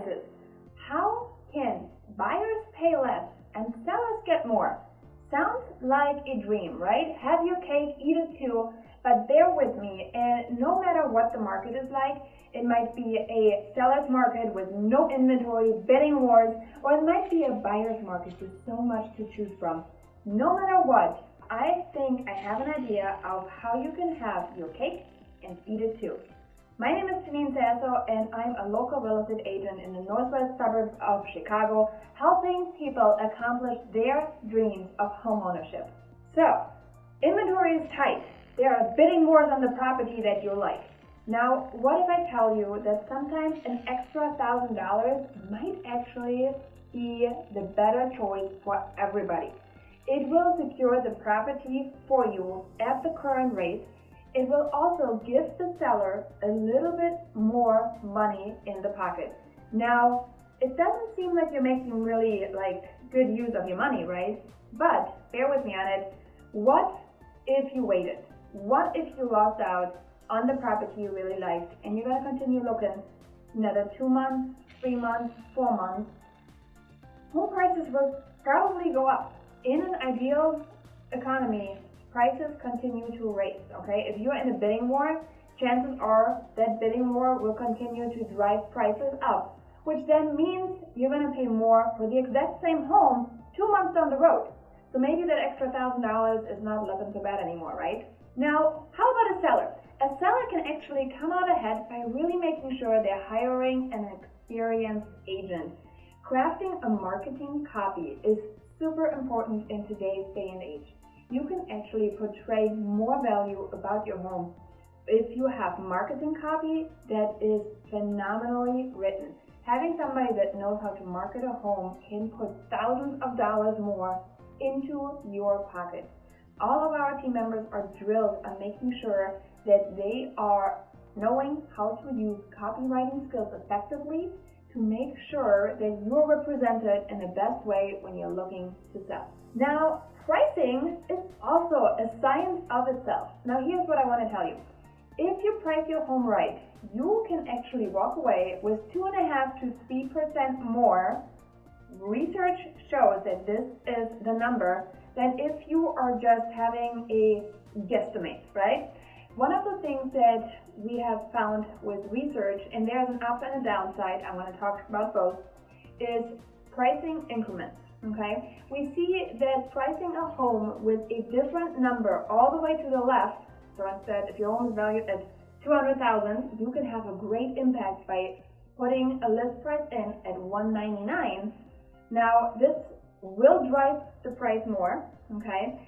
prices. How can buyers pay less and sellers get more? Sounds like a dream, right? Have your cake, eat it too, but bear with me, and no matter what the market is like, it might be a seller's market with no inventory, bidding wars, or it might be a buyer's market with so much to choose from. No matter what, I think I have an idea of how you can have your cake and eat it too. My name is Janine Sasso, and I'm a local real estate agent in the northwest suburbs of Chicago, helping people accomplish their dreams of homeownership. So, inventory is tight. There are bidding wars on the property that you like. Now, what if I tell you that sometimes an extra thousand dollars might actually be the better choice for everybody? It will secure the property for you at the current rate it will also give the seller a little bit more money in the pocket. Now, it doesn't seem like you're making really like good use of your money, right? But bear with me on it. What if you waited? What if you lost out on the property you really liked and you're gonna continue looking another two months, three months, four months? Home prices will probably go up. In an ideal economy, prices continue to raise, okay? If you're in a bidding war, chances are that bidding war will continue to drive prices up, which then means you're to pay more for the exact same home two months down the road. So maybe that extra thousand dollars is not looking so bad anymore, right? Now, how about a seller? A seller can actually come out ahead by really making sure they're hiring an experienced agent. Crafting a marketing copy is super important in today's day and age you can actually portray more value about your home if you have marketing copy that is phenomenally written. Having somebody that knows how to market a home can put thousands of dollars more into your pocket. All of our team members are drilled on making sure that they are knowing how to use copywriting skills effectively to make sure that you're represented in the best way when you're looking to sell. Now, pricing is also a science of itself. Now, here's what I want to tell you. If you price your home right, you can actually walk away with two and a half to three percent more. Research shows that this is the number than if you are just having a guesstimate, right? One of the things that we have found with research, and there's an up and a downside, I want to talk about both, is pricing increments. Okay, we see that pricing a home with a different number all the way to the left. So instead, if your home is valued at 200,000, you can have a great impact by putting a list price in at 199. Now, this will drive the price more, okay?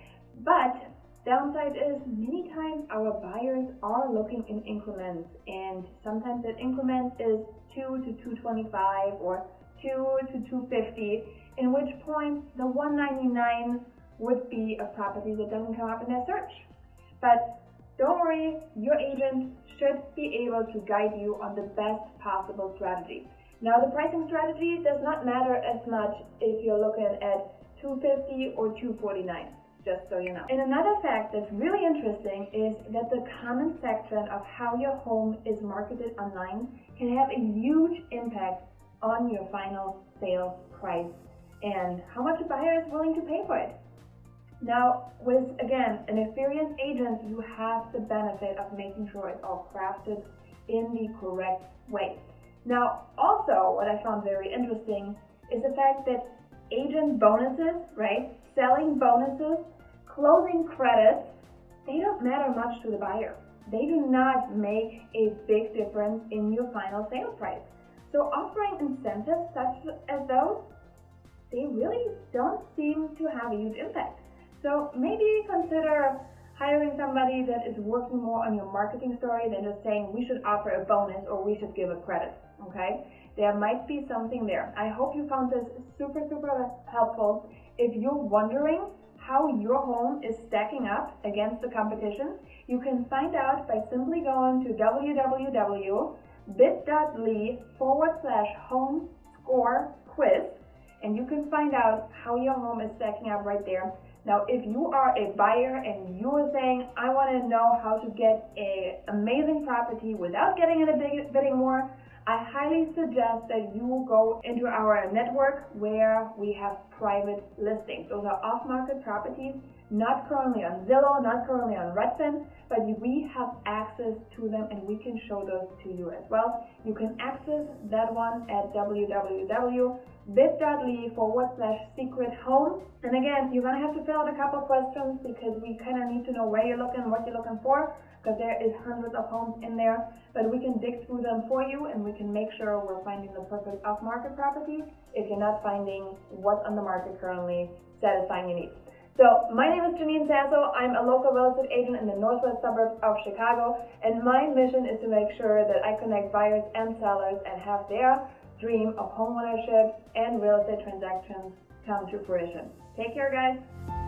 But downside is many times our buyers are looking in increments and sometimes that increment is 2 to 225 or 2 to 250 in which point the 199 would be a property that doesn't come up in their search. But don't worry, your agent should be able to guide you on the best possible strategy. Now the pricing strategy does not matter as much if you're looking at 250 or 249 just so you know. And another fact that's really interesting is that the comment section of how your home is marketed online can have a huge impact on your final sales price and how much a buyer is willing to pay for it. Now, with again an experienced agent, you have the benefit of making sure it's all crafted in the correct way. Now, also, what I found very interesting is the fact that agent bonuses, right? Selling bonuses, closing credits, they don't matter much to the buyer. They do not make a big difference in your final sale price. So offering incentives such as those they really don't seem to have a huge impact. So maybe consider hiring somebody that is working more on your marketing story than just saying we should offer a bonus or we should give a credit. Okay? There might be something there. I hope you found this super, super helpful. If you're wondering how your home is stacking up against the competition, you can find out by simply going to www.bit.ly forward slash home score quiz and you can find out how your home is stacking up right there. Now, if you are a buyer and you are saying, I want to know how to get a amazing property without getting in a big bidding war, I highly suggest that you go into our network where we have private listings. Those are off-market properties, not currently on Zillow, not currently on Redfin, but we have access to them and we can show those to you as well. You can access that one at www bit.ly forward slash secret home. And again, you're to have to fill out a couple questions because we kind of need to know where you're looking, what you're looking for, because there is hundreds of homes in there. But we can dig through them for you and we can make sure we're finding the perfect off-market property if you're not finding what's on the market currently satisfying your needs. So my name is Janine Sasso. I'm a local real estate agent in the northwest suburbs of Chicago, and my mission is to make sure that I connect buyers and sellers and have their dream of homeownership and real estate transactions come to fruition. Take care, guys.